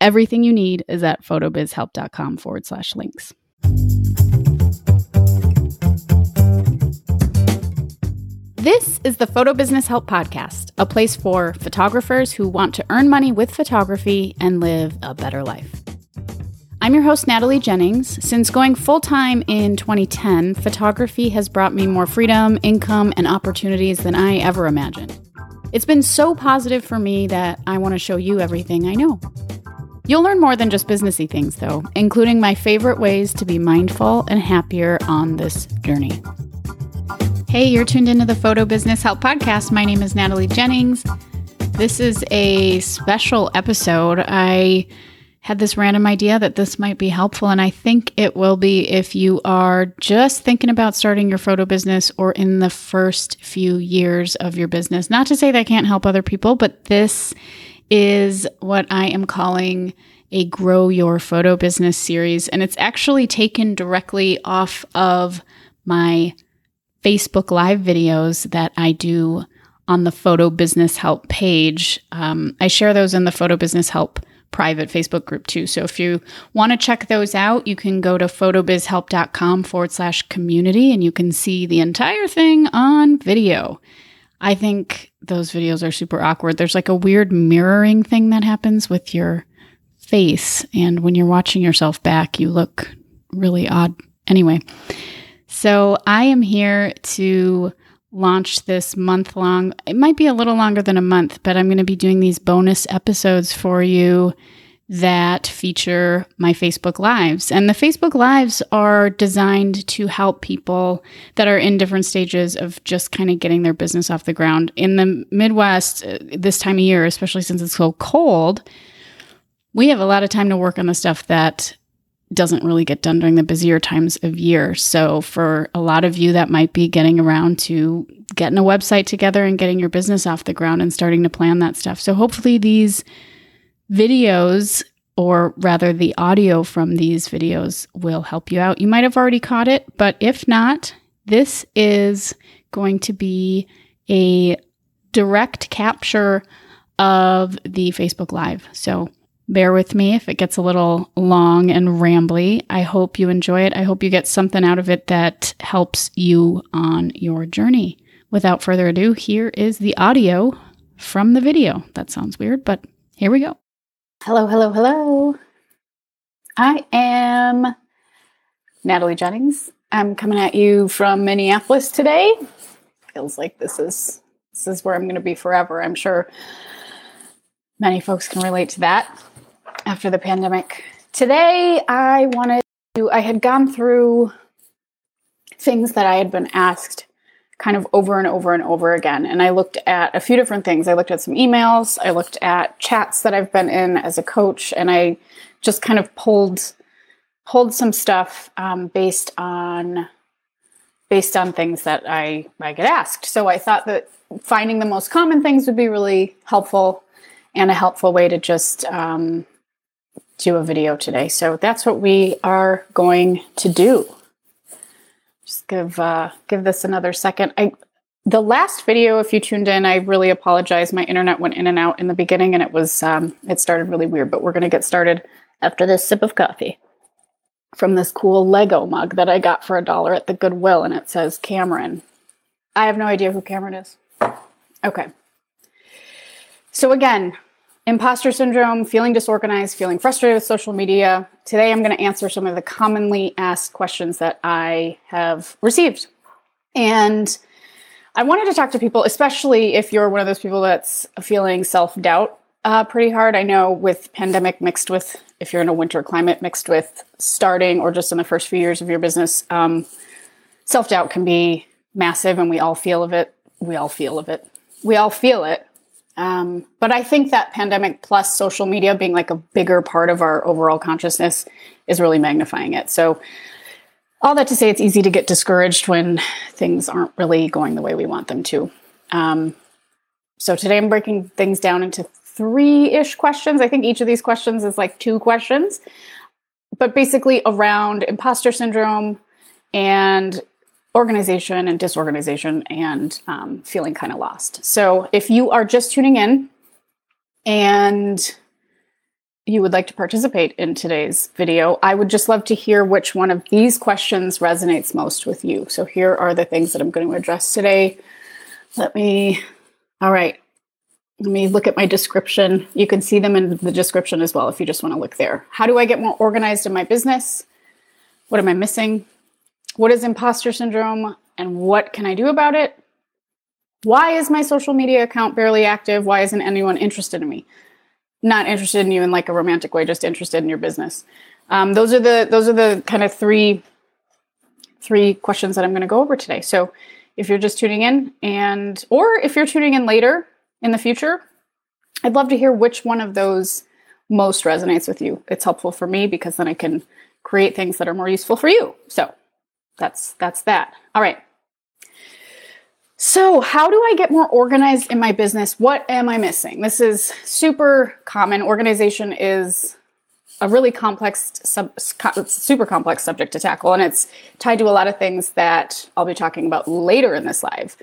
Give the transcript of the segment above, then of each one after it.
Everything you need is at photobizhelp.com forward slash links. This is the Photo Business Help Podcast, a place for photographers who want to earn money with photography and live a better life. I'm your host, Natalie Jennings. Since going full time in 2010, photography has brought me more freedom, income, and opportunities than I ever imagined. It's been so positive for me that I want to show you everything I know. You'll learn more than just businessy things, though, including my favorite ways to be mindful and happier on this journey. Hey, you're tuned into the Photo Business Help Podcast. My name is Natalie Jennings. This is a special episode. I had this random idea that this might be helpful, and I think it will be if you are just thinking about starting your photo business or in the first few years of your business. Not to say that I can't help other people, but this is what I am calling a Grow Your Photo Business series. And it's actually taken directly off of my Facebook Live videos that I do on the Photo Business Help page. Um, I share those in the Photo Business Help private Facebook group too. So if you want to check those out, you can go to photobizhelp.com forward slash community and you can see the entire thing on video. I think those videos are super awkward. There's like a weird mirroring thing that happens with your face. And when you're watching yourself back, you look really odd. Anyway, so I am here to launch this month long. It might be a little longer than a month, but I'm going to be doing these bonus episodes for you that feature my Facebook Lives. And the Facebook Lives are designed to help people that are in different stages of just kind of getting their business off the ground. In the Midwest, uh, this time of year, especially since it's so cold, we have a lot of time to work on the stuff that doesn't really get done during the busier times of year. So, for a lot of you, that might be getting around to getting a website together and getting your business off the ground and starting to plan that stuff. So, hopefully, these videos, or rather the audio from these videos, will help you out. You might have already caught it, but if not, this is going to be a direct capture of the Facebook Live. So bear with me if it gets a little long and rambly. I hope you enjoy it. I hope you get something out of it that helps you on your journey. Without further ado, here is the audio from the video. That sounds weird, but here we go. Hello, hello, hello. I am Natalie Jennings. I'm coming at you from Minneapolis today. Feels like this is this is where I'm going to be forever. I'm sure many folks can relate to that after the pandemic. Today I wanted to I had gone through things that I had been asked kind of over and over and over again. And I looked at a few different things. I looked at some emails, I looked at chats that I've been in as a coach, and I just kind of pulled pulled some stuff um, based on based on things that I I get asked. So I thought that finding the most common things would be really helpful and a helpful way to just um, do a video today. So that's what we are going to do give uh, give this another second. I the last video, if you tuned in, I really apologize. My internet went in and out in the beginning, and it was um, it started really weird. But we're gonna get started after this sip of coffee from this cool Lego mug that I got for a dollar at the Goodwill, and it says Cameron. I have no idea who Cameron is. Okay. So again, imposter syndrome, feeling disorganized, feeling frustrated with social media. Today, I'm going to answer some of the commonly asked questions that I have received. And I wanted to talk to people, especially if you're one of those people that's feeling self doubt uh, pretty hard. I know with pandemic mixed with, if you're in a winter climate, mixed with starting or just in the first few years of your business, um, self doubt can be massive and we all feel of it. We all feel of it. We all feel it Um, but I think that pandemic plus social media being like a bigger part of our overall consciousness is really magnifying it. So, all that to say, it's easy to get discouraged when things aren't really going the way we want them to. Um, so, today I'm breaking things down into three ish questions. I think each of these questions is like two questions, but basically around imposter syndrome and organization and disorganization and um, feeling kind of lost. So, if you are just tuning in and you would like to participate in today's video, I would just love to hear which one of these questions resonates most with you. So, here are the things that I'm going to address today. Let me, all right, let me look at my description. You can see them in the description as well if you just want to look there. How do I get more organized in my business? What am I missing? What is imposter syndrome and what can I do about it? Why is my social media account barely active? Why isn't anyone interested in me? Not interested in you in like a romantic way, just interested in your business. Um, those are the those are the kind of three three questions that I'm going to go over today. So if you're just tuning in and or if you're tuning in later in the future, I'd love to hear which one of those most resonates with you. It's helpful for me because then I can create things that are more useful for you. So that's that's that. All right. So, how do I get more organized in my business? What am I missing? This is super common. Organization is a really complex, sub, super complex subject to tackle, and it's tied to a lot of things that I'll be talking about later in this live.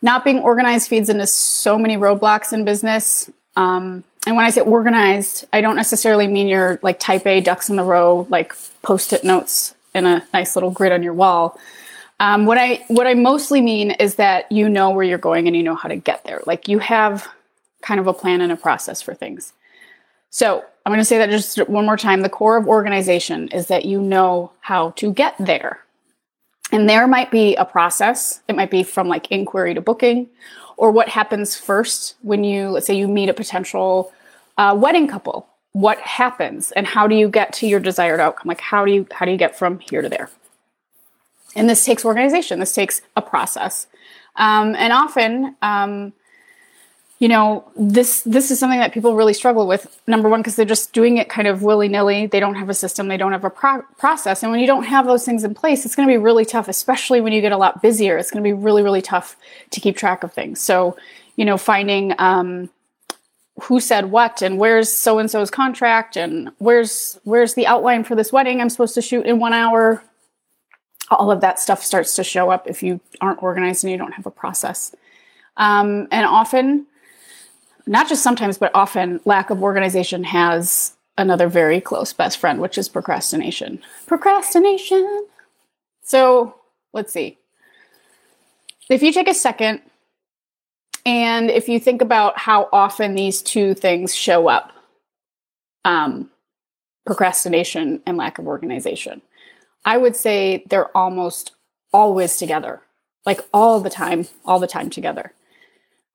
Not being organized feeds into so many roadblocks in business. Um, and when I say organized, I don't necessarily mean you're like type A ducks in the row, like post it notes in a nice little grid on your wall. Um, what I what I mostly mean is that you know where you're going and you know how to get there. Like you have kind of a plan and a process for things. So I'm going to say that just one more time. The core of organization is that you know how to get there. And there might be a process. It might be from like inquiry to booking, or what happens first when you, let's say, you meet a potential uh, wedding couple what happens and how do you get to your desired outcome? Like how do you how do you get from here to there? And this takes organization. This takes a process. Um, and often um, you know this this is something that people really struggle with. Number one because they're just doing it kind of willy-nilly. They don't have a system. They don't have a pro- process. And when you don't have those things in place it's going to be really tough especially when you get a lot busier. It's going to be really really tough to keep track of things. So you know finding um, who said what and where's so and so's contract and where's where's the outline for this wedding I'm supposed to shoot in 1 hour. All of that stuff starts to show up if you aren't organized and you don't have a process. Um, and often not just sometimes but often lack of organization has another very close best friend which is procrastination. Procrastination. So let's see. If you take a second and if you think about how often these two things show up, um, procrastination and lack of organization, I would say they're almost always together, like all the time, all the time together.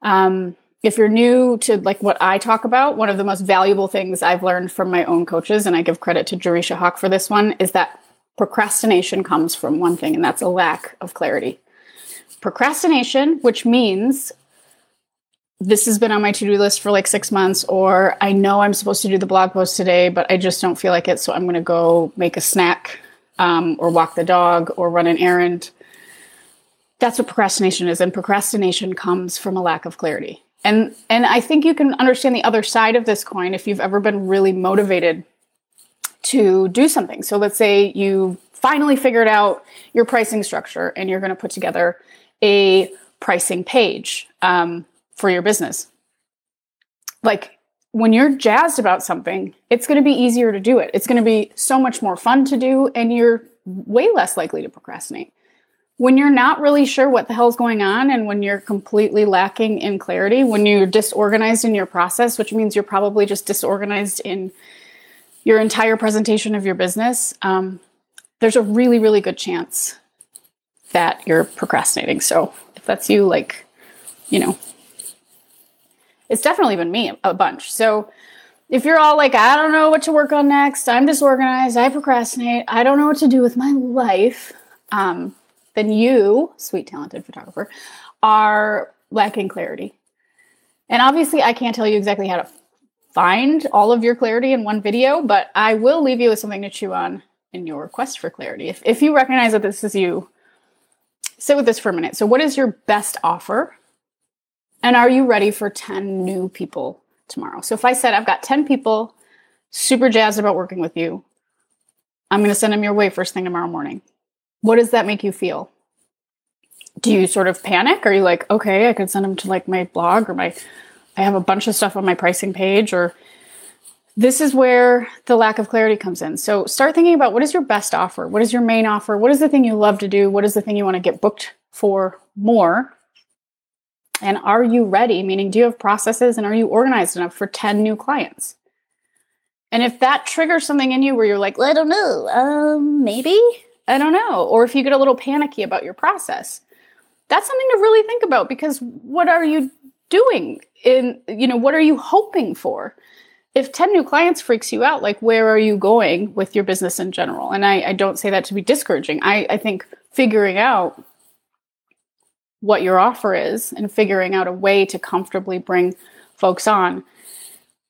Um, if you're new to like what I talk about, one of the most valuable things I've learned from my own coaches, and I give credit to Jerisha Hawk for this one, is that procrastination comes from one thing, and that's a lack of clarity. Procrastination, which means this has been on my to-do list for like six months or i know i'm supposed to do the blog post today but i just don't feel like it so i'm going to go make a snack um, or walk the dog or run an errand. That's what procrastination is and procrastination comes from a lack of clarity. And and i think you can understand the other side of this coin if you've ever been really motivated to do something. So let's say you finally figured out your pricing structure and you're going to put together a pricing page. Um, for your business. Like when you're jazzed about something, it's going to be easier to do it. It's going to be so much more fun to do, and you're way less likely to procrastinate. When you're not really sure what the hell's going on, and when you're completely lacking in clarity, when you're disorganized in your process, which means you're probably just disorganized in your entire presentation of your business, um, there's a really, really good chance that you're procrastinating. So if that's you, like, you know, it's definitely been me a bunch. So if you're all like, I don't know what to work on next, I'm disorganized, I procrastinate, I don't know what to do with my life, um, then you, sweet talented photographer, are lacking clarity. And obviously, I can't tell you exactly how to find all of your clarity in one video, but I will leave you with something to chew on in your quest for clarity. If, if you recognize that this is you, sit with this for a minute. So, what is your best offer? And are you ready for 10 new people tomorrow? So, if I said I've got 10 people super jazzed about working with you, I'm going to send them your way first thing tomorrow morning. What does that make you feel? Do you sort of panic? Are you like, okay, I could send them to like my blog or my, I have a bunch of stuff on my pricing page or this is where the lack of clarity comes in. So start thinking about what is your best offer? What is your main offer? What is the thing you love to do? What is the thing you want to get booked for more? And are you ready? Meaning, do you have processes and are you organized enough for 10 new clients? And if that triggers something in you where you're like, I don't know, um, maybe, I don't know. Or if you get a little panicky about your process, that's something to really think about because what are you doing in, you know, what are you hoping for? if 10 new clients freaks you out, like where are you going with your business in general? And I, I don't say that to be discouraging. I, I think figuring out what your offer is and figuring out a way to comfortably bring folks on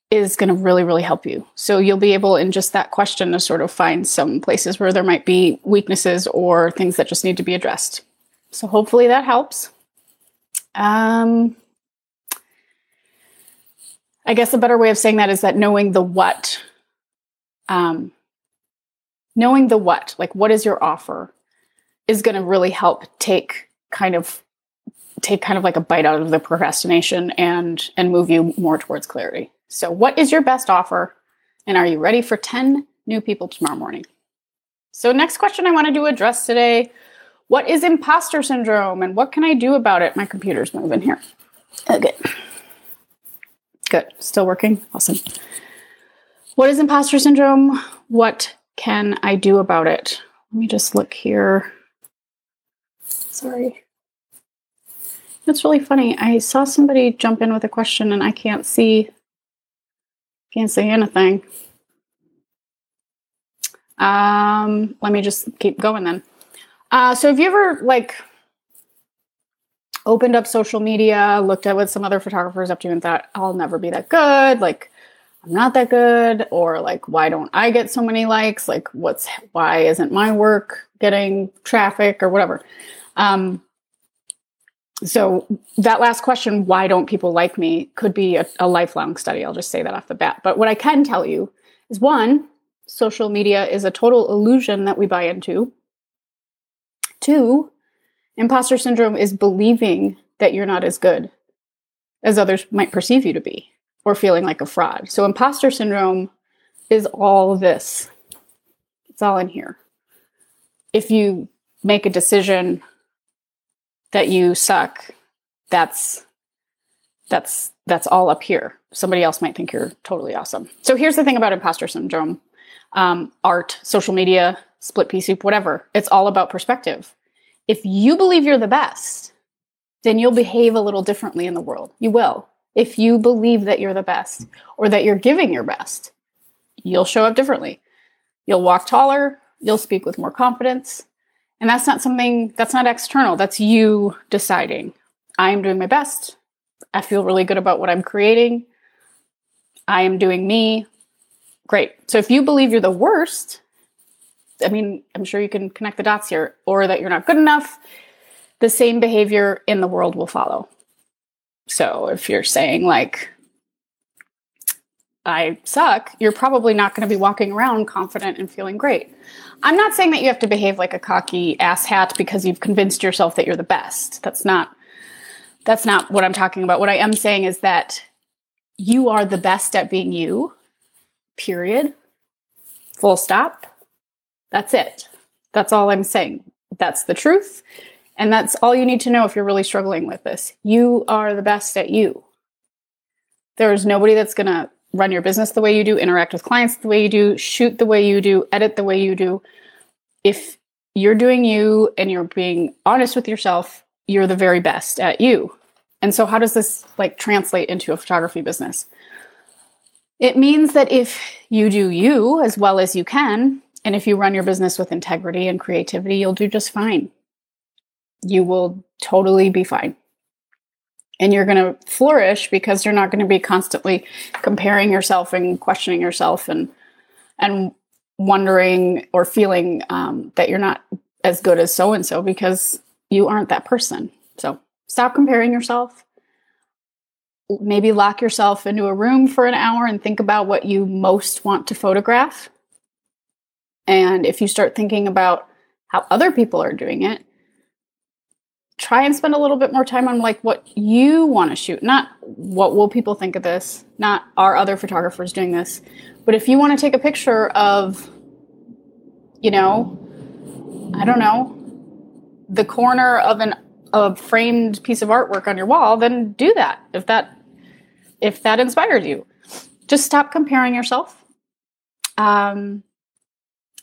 is going to really, really help you. So you'll be able, in just that question, to sort of find some places where there might be weaknesses or things that just need to be addressed. So hopefully that helps. Um, I guess a better way of saying that is that knowing the what, um, knowing the what, like what is your offer, is going to really help take kind of take kind of like a bite out of the procrastination and and move you more towards clarity. So, what is your best offer, and are you ready for ten new people tomorrow morning? So, next question I wanted to address today: What is imposter syndrome, and what can I do about it? My computer's moving here. Okay. Good. Still working? Awesome. What is imposter syndrome? What can I do about it? Let me just look here. Sorry. It's really funny. I saw somebody jump in with a question and I can't see can't see anything. Um, let me just keep going then. Uh, so have you ever like opened up social media, looked at what some other photographers up to, and thought, I'll never be that good. Like, I'm not that good. Or like, why don't I get so many likes? Like, what's, why isn't my work getting traffic or whatever? Um, so that last question, why don't people like me, could be a, a lifelong study. I'll just say that off the bat. But what I can tell you is one, social media is a total illusion that we buy into. Two, Imposter syndrome is believing that you're not as good as others might perceive you to be or feeling like a fraud. So, imposter syndrome is all this. It's all in here. If you make a decision that you suck, that's that's that's all up here. Somebody else might think you're totally awesome. So here's the thing about imposter syndrome: um, art, social media, split pea soup, whatever. It's all about perspective if you believe you're the best, then you'll behave a little differently in the world. You will. If you believe that you're the best or that you're giving your best, you'll show up differently. You'll walk taller, you'll speak with more confidence. And that's not something that's not external, that's you deciding. I am doing my best. I feel really good about what I'm creating. I am doing me. Great. So if you believe you're the worst, I mean, I'm sure you can connect the dots here, or that you're not good enough, the same behavior in the world will follow. So if you're saying, like, I suck, you're probably not going to be walking around confident and feeling great. I'm not saying that you have to behave like a cocky asshat because you've convinced yourself that you're the best. That's not that's not what I'm talking about. What I am saying is that you are the best at being you. Period. Full stop. That's it. That's all I'm saying. That's the truth. And that's all you need to know if you're really struggling with this. You are the best at you. There's nobody that's going to run your business the way you do, interact with clients the way you do, shoot the way you do, edit the way you do. If you're doing you and you're being honest with yourself, you're the very best at you. And so how does this like translate into a photography business? It means that if you do you as well as you can, and if you run your business with integrity and creativity, you'll do just fine. You will totally be fine. And you're going to flourish because you're not going to be constantly comparing yourself and questioning yourself and and wondering or feeling um, that you're not as good as so and so because you aren't that person. So stop comparing yourself. Maybe lock yourself into a room for an hour and think about what you most want to photograph. And if you start thinking about how other people are doing it, try and spend a little bit more time on like what you want to shoot not what will people think of this not are other photographers doing this but if you want to take a picture of you know i don't know the corner of an a framed piece of artwork on your wall then do that if that if that inspired you. Just stop comparing yourself. Um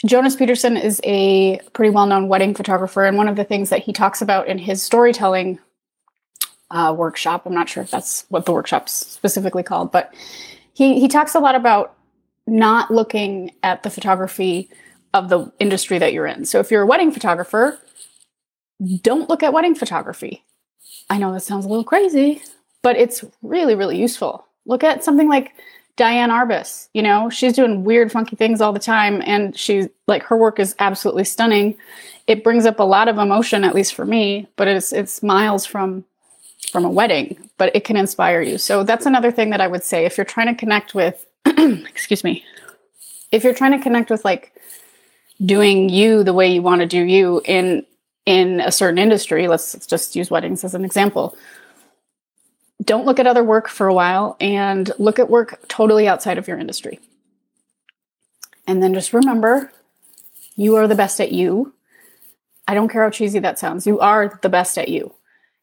Jonas Peterson is a pretty well known wedding photographer, and one of the things that he talks about in his storytelling uh, workshop, I'm not sure if that's what the workshop's specifically called, but he, he talks a lot about not looking at the photography of the industry that you're in. So if you're a wedding photographer, don't look at wedding photography. I know that sounds a little crazy, but it's really, really useful. Look at something like Diane Arbus, you know, she's doing weird, funky things all the time. And she's like, her work is absolutely stunning. It brings up a lot of emotion, at least for me, but it's, it's miles from, from a wedding, but it can inspire you. So that's another thing that I would say. If you're trying to connect with, excuse me, if you're trying to connect with like doing you the way you want to do you in, in a certain industry, let's just use weddings as an example don't look at other work for a while and look at work totally outside of your industry. And then just remember you are the best at you. I don't care how cheesy that sounds. You are the best at you.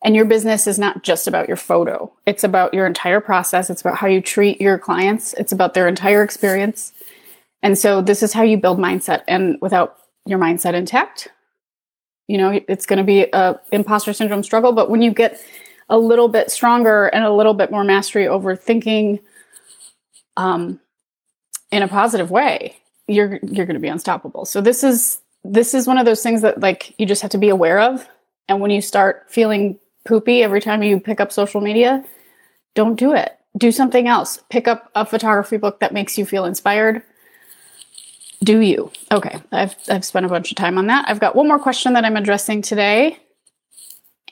And your business is not just about your photo. It's about your entire process. It's about how you treat your clients. It's about their entire experience. And so this is how you build mindset. And without your mindset intact, you know, it's going to be a imposter syndrome struggle. But when you get a little bit stronger and a little bit more mastery over thinking um, in a positive way, you're you're going to be unstoppable. So this is this is one of those things that like you just have to be aware of. And when you start feeling poopy every time you pick up social media, don't do it. Do something else. Pick up a photography book that makes you feel inspired. Do you? Okay, I've I've spent a bunch of time on that. I've got one more question that I'm addressing today.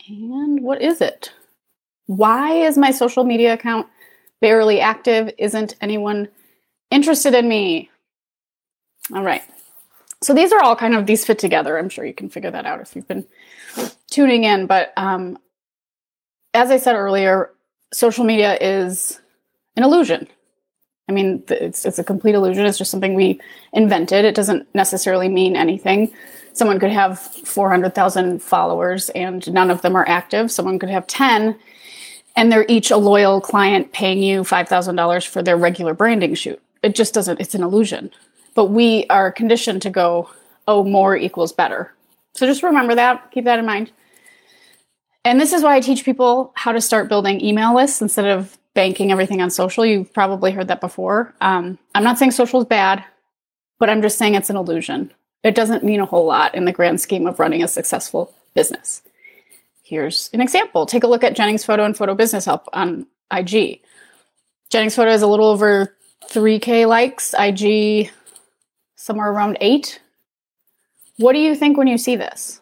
And what is it? Why is my social media account barely active? Isn't anyone interested in me? All right. So these are all kind of these fit together. I'm sure you can figure that out if you've been tuning in. But um, as I said earlier, social media is an illusion. I mean, it's, it's a complete illusion. It's just something we invented. It doesn't necessarily mean anything. Someone could have 400,000 followers and none of them are active. Someone could have 10 and they're each a loyal client paying you $5,000 for their regular branding shoot. It just doesn't, it's an illusion. But we are conditioned to go, oh, more equals better. So just remember that, keep that in mind. And this is why I teach people how to start building email lists instead of banking everything on social. You've probably heard that before. Um, I'm not saying social is bad, but I'm just saying it's an illusion. It doesn't mean a whole lot in the grand scheme of running a successful business. Here's an example. Take a look at Jennings Photo and Photo Business Help on IG. Jennings Photo is a little over 3K likes, IG somewhere around 8. What do you think when you see this?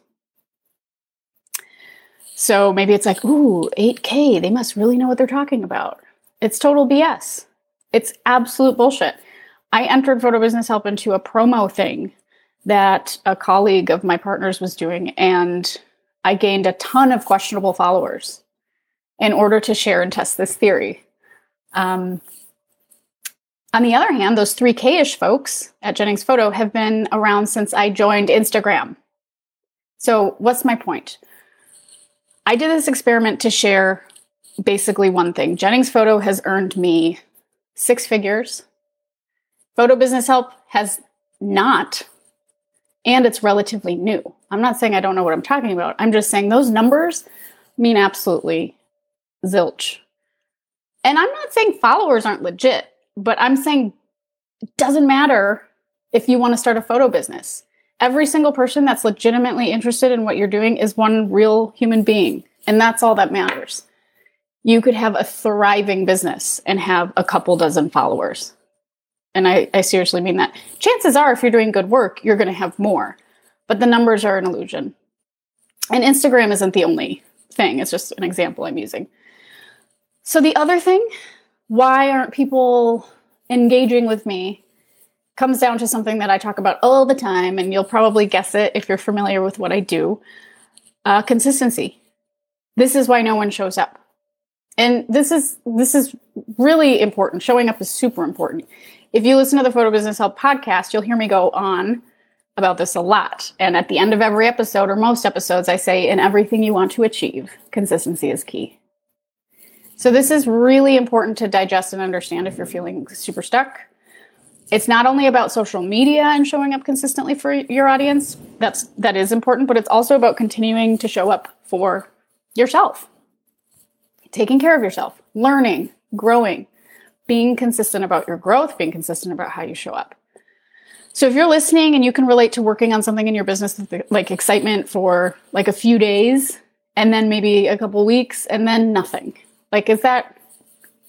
So maybe it's like, ooh, 8K, they must really know what they're talking about. It's total BS. It's absolute bullshit. I entered Photo Business Help into a promo thing that a colleague of my partners was doing, and I gained a ton of questionable followers in order to share and test this theory. Um, on the other hand, those 3K ish folks at Jennings Photo have been around since I joined Instagram. So, what's my point? I did this experiment to share basically one thing. Jennings Photo has earned me six figures. Photo Business Help has not and it's relatively new. I'm not saying I don't know what I'm talking about. I'm just saying those numbers mean absolutely zilch. And I'm not saying followers aren't legit, but I'm saying it doesn't matter if you want to start a photo business. Every single person that's legitimately interested in what you're doing is one real human being, and that's all that matters. you could have a thriving business and have a couple dozen followers. And I, I seriously mean that. Chances are, if you're doing good work, you're going to have more, but the numbers are an illusion. And Instagram isn't the only thing, it's just an example I'm using. So, the other thing, why aren't people engaging with me comes down to something that I talk about all the time, and you'll probably guess it if you're familiar with what I do uh, consistency. This is why no one shows up. And this is this is really important. Showing up is super important. If you listen to the Photo Business Help podcast, you'll hear me go on about this a lot. And at the end of every episode or most episodes, I say in everything you want to achieve, consistency is key. So this is really important to digest and understand if you're feeling super stuck it's not only about social media and showing up consistently for your audience that's that is important but it's also about continuing to show up for yourself taking care of yourself learning growing being consistent about your growth being consistent about how you show up so if you're listening and you can relate to working on something in your business like excitement for like a few days and then maybe a couple weeks and then nothing like is that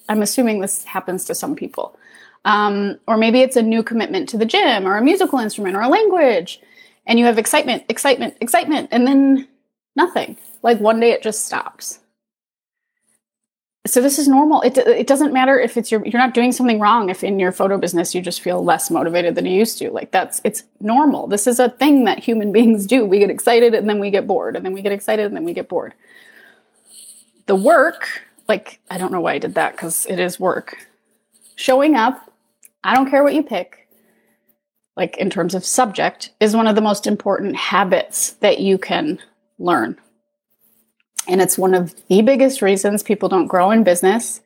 i'm assuming this happens to some people um, or maybe it's a new commitment to the gym or a musical instrument or a language. And you have excitement, excitement, excitement, and then nothing. Like one day it just stops. So this is normal. It, it doesn't matter if it's your, you're not doing something wrong if in your photo business you just feel less motivated than you used to. Like that's, it's normal. This is a thing that human beings do. We get excited and then we get bored and then we get excited and then we get bored. The work, like, I don't know why I did that because it is work. Showing up I don't care what you pick, like in terms of subject, is one of the most important habits that you can learn. And it's one of the biggest reasons people don't grow in business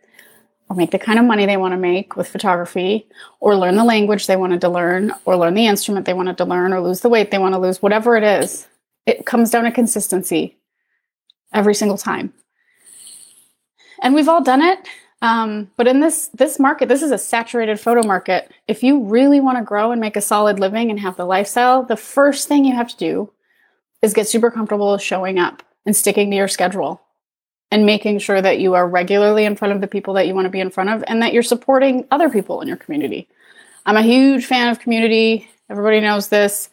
or make the kind of money they want to make with photography or learn the language they wanted to learn or learn the instrument they wanted to learn or lose the weight they want to lose, whatever it is. It comes down to consistency every single time. And we've all done it. Um, but in this this market, this is a saturated photo market. If you really want to grow and make a solid living and have the lifestyle, the first thing you have to do is get super comfortable showing up and sticking to your schedule and making sure that you are regularly in front of the people that you want to be in front of and that you're supporting other people in your community. I'm a huge fan of community. Everybody knows this.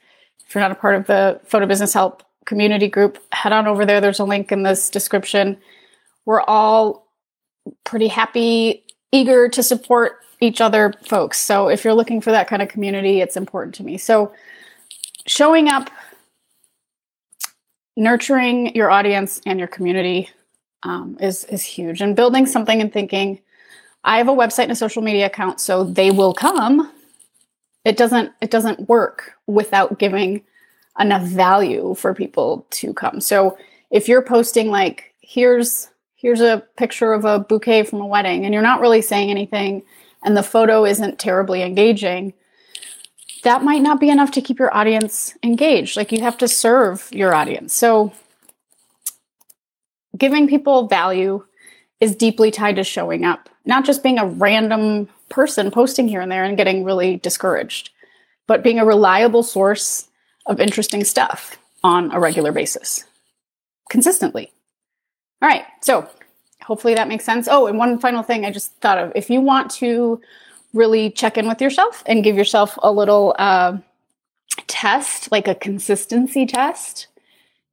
If you're not a part of the Photo Business Help community group, head on over there. There's a link in this description. We're all pretty happy, eager to support each other folks. So if you're looking for that kind of community, it's important to me. So showing up, nurturing your audience and your community um, is is huge, and building something and thinking. I have a website and a social media account, so they will come. It doesn't it doesn't work without giving enough value for people to come. So if you're posting like here's here's a picture of a bouquet from a wedding and you're not really saying anything and the photo isn't terribly engaging that might not be enough to keep your audience engaged like you have to serve your audience so giving people value is deeply tied to showing up not just being a random person posting here and there and getting really discouraged but being a reliable source of interesting stuff on a regular basis consistently all right, so hopefully that makes sense. Oh, and one final thing I just thought of. If you want to really check in with yourself and give yourself a little uh, test, like a consistency test,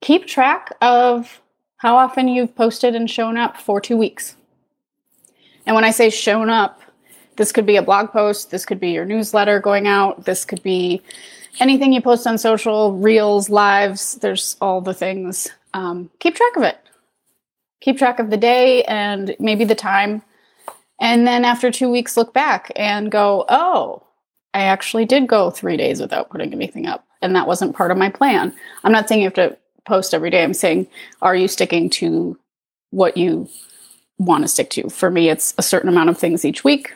keep track of how often you've posted and shown up for two weeks. And when I say shown up, this could be a blog post, this could be your newsletter going out, this could be anything you post on social, reels, lives, there's all the things. Um, keep track of it keep track of the day and maybe the time. And then after two weeks, look back and go, oh, I actually did go three days without putting anything up. And that wasn't part of my plan. I'm not saying you have to post every day. I'm saying, are you sticking to what you want to stick to? For me, it's a certain amount of things each week.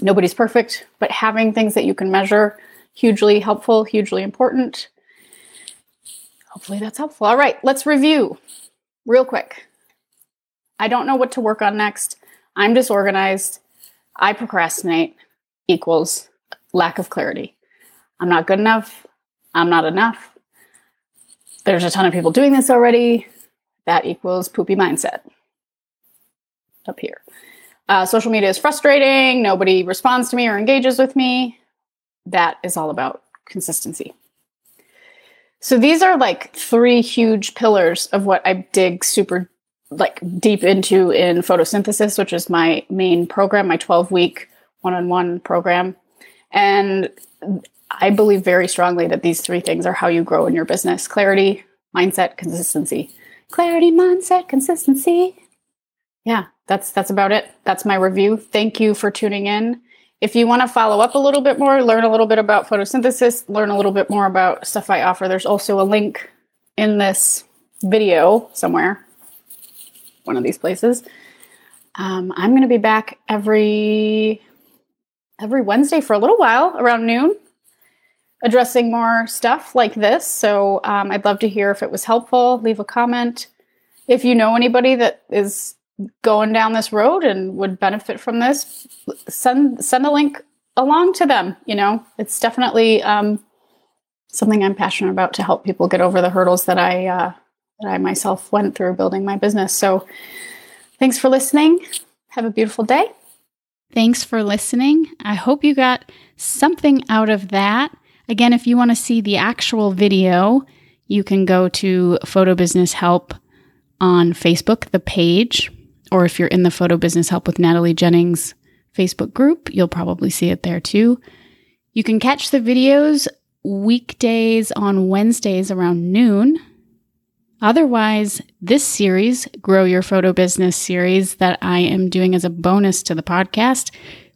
Nobody's perfect, but having things that you can measure, hugely helpful, hugely important. Hopefully that's helpful. All right, let's review real quick. I don't know what to work on next. I'm disorganized. I procrastinate equals lack of clarity. I'm not good enough. I'm not enough. There's a ton of people doing this already. That equals poopy mindset. up here. Uh, social media is frustrating. Nobody responds to me or engages with me. That is all about consistency. So these are like three huge pillars of what I dig super like deep into in photosynthesis, which is my main program, my 12 week one on one program. And I believe very strongly that these three things are how you grow in your business clarity, mindset, consistency. Clarity, mindset, consistency. Yeah, that's that's about it. That's my review. Thank you for tuning in. If you want to follow up a little bit more, learn a little bit about photosynthesis, learn a little bit more about stuff I offer, there's also a link in this video somewhere, one of these places. Um, I'm going to be back every every Wednesday for a little while around noon, addressing more stuff like this. So um, I'd love to hear if it was helpful. Leave a comment. If you know anybody that is going down this road and would benefit from this, send send a link along to them. You know, it's definitely um, something I'm passionate about to help people get over the hurdles that I uh, that I myself went through building my business. So, thanks for listening. Have a beautiful day. Thanks for listening. I hope you got something out of that. Again, if you want to see the actual video, you can go to Photo Business Help on Facebook, the page, or if you're in the Photo Business Help with Natalie Jennings Facebook group, you'll probably see it there too. You can catch the videos weekdays on Wednesdays around noon. Otherwise, this series, Grow Your Photo Business series, that I am doing as a bonus to the podcast,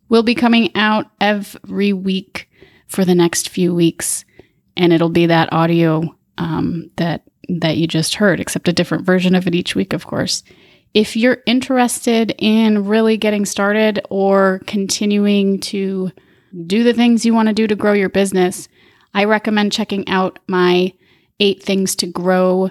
will be coming out every week for the next few weeks. And it'll be that audio um, that that you just heard, except a different version of it each week, of course. If you're interested in really getting started or continuing to do the things you want to do to grow your business, I recommend checking out my eight things to grow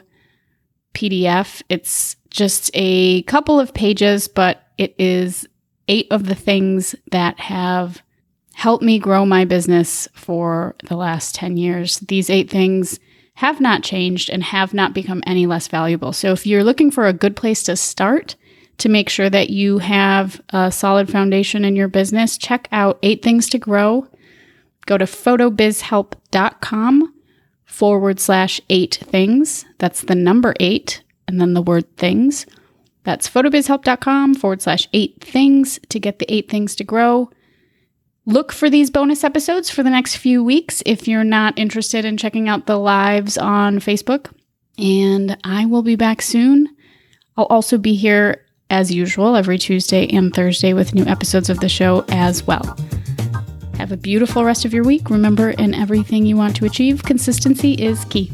PDF. It's just a couple of pages, but it is eight of the things that have helped me grow my business for the last 10 years. These eight things have not changed and have not become any less valuable. So if you're looking for a good place to start to make sure that you have a solid foundation in your business, check out Eight Things to Grow. Go to photobizhelp.com forward slash eight things. That's the number eight and then the word things. That's photobizhelp.com forward slash eight things to get the eight things to grow. Look for these bonus episodes for the next few weeks if you're not interested in checking out the lives on Facebook. And I will be back soon. I'll also be here as usual every Tuesday and Thursday with new episodes of the show as well. Have a beautiful rest of your week. Remember, in everything you want to achieve, consistency is key.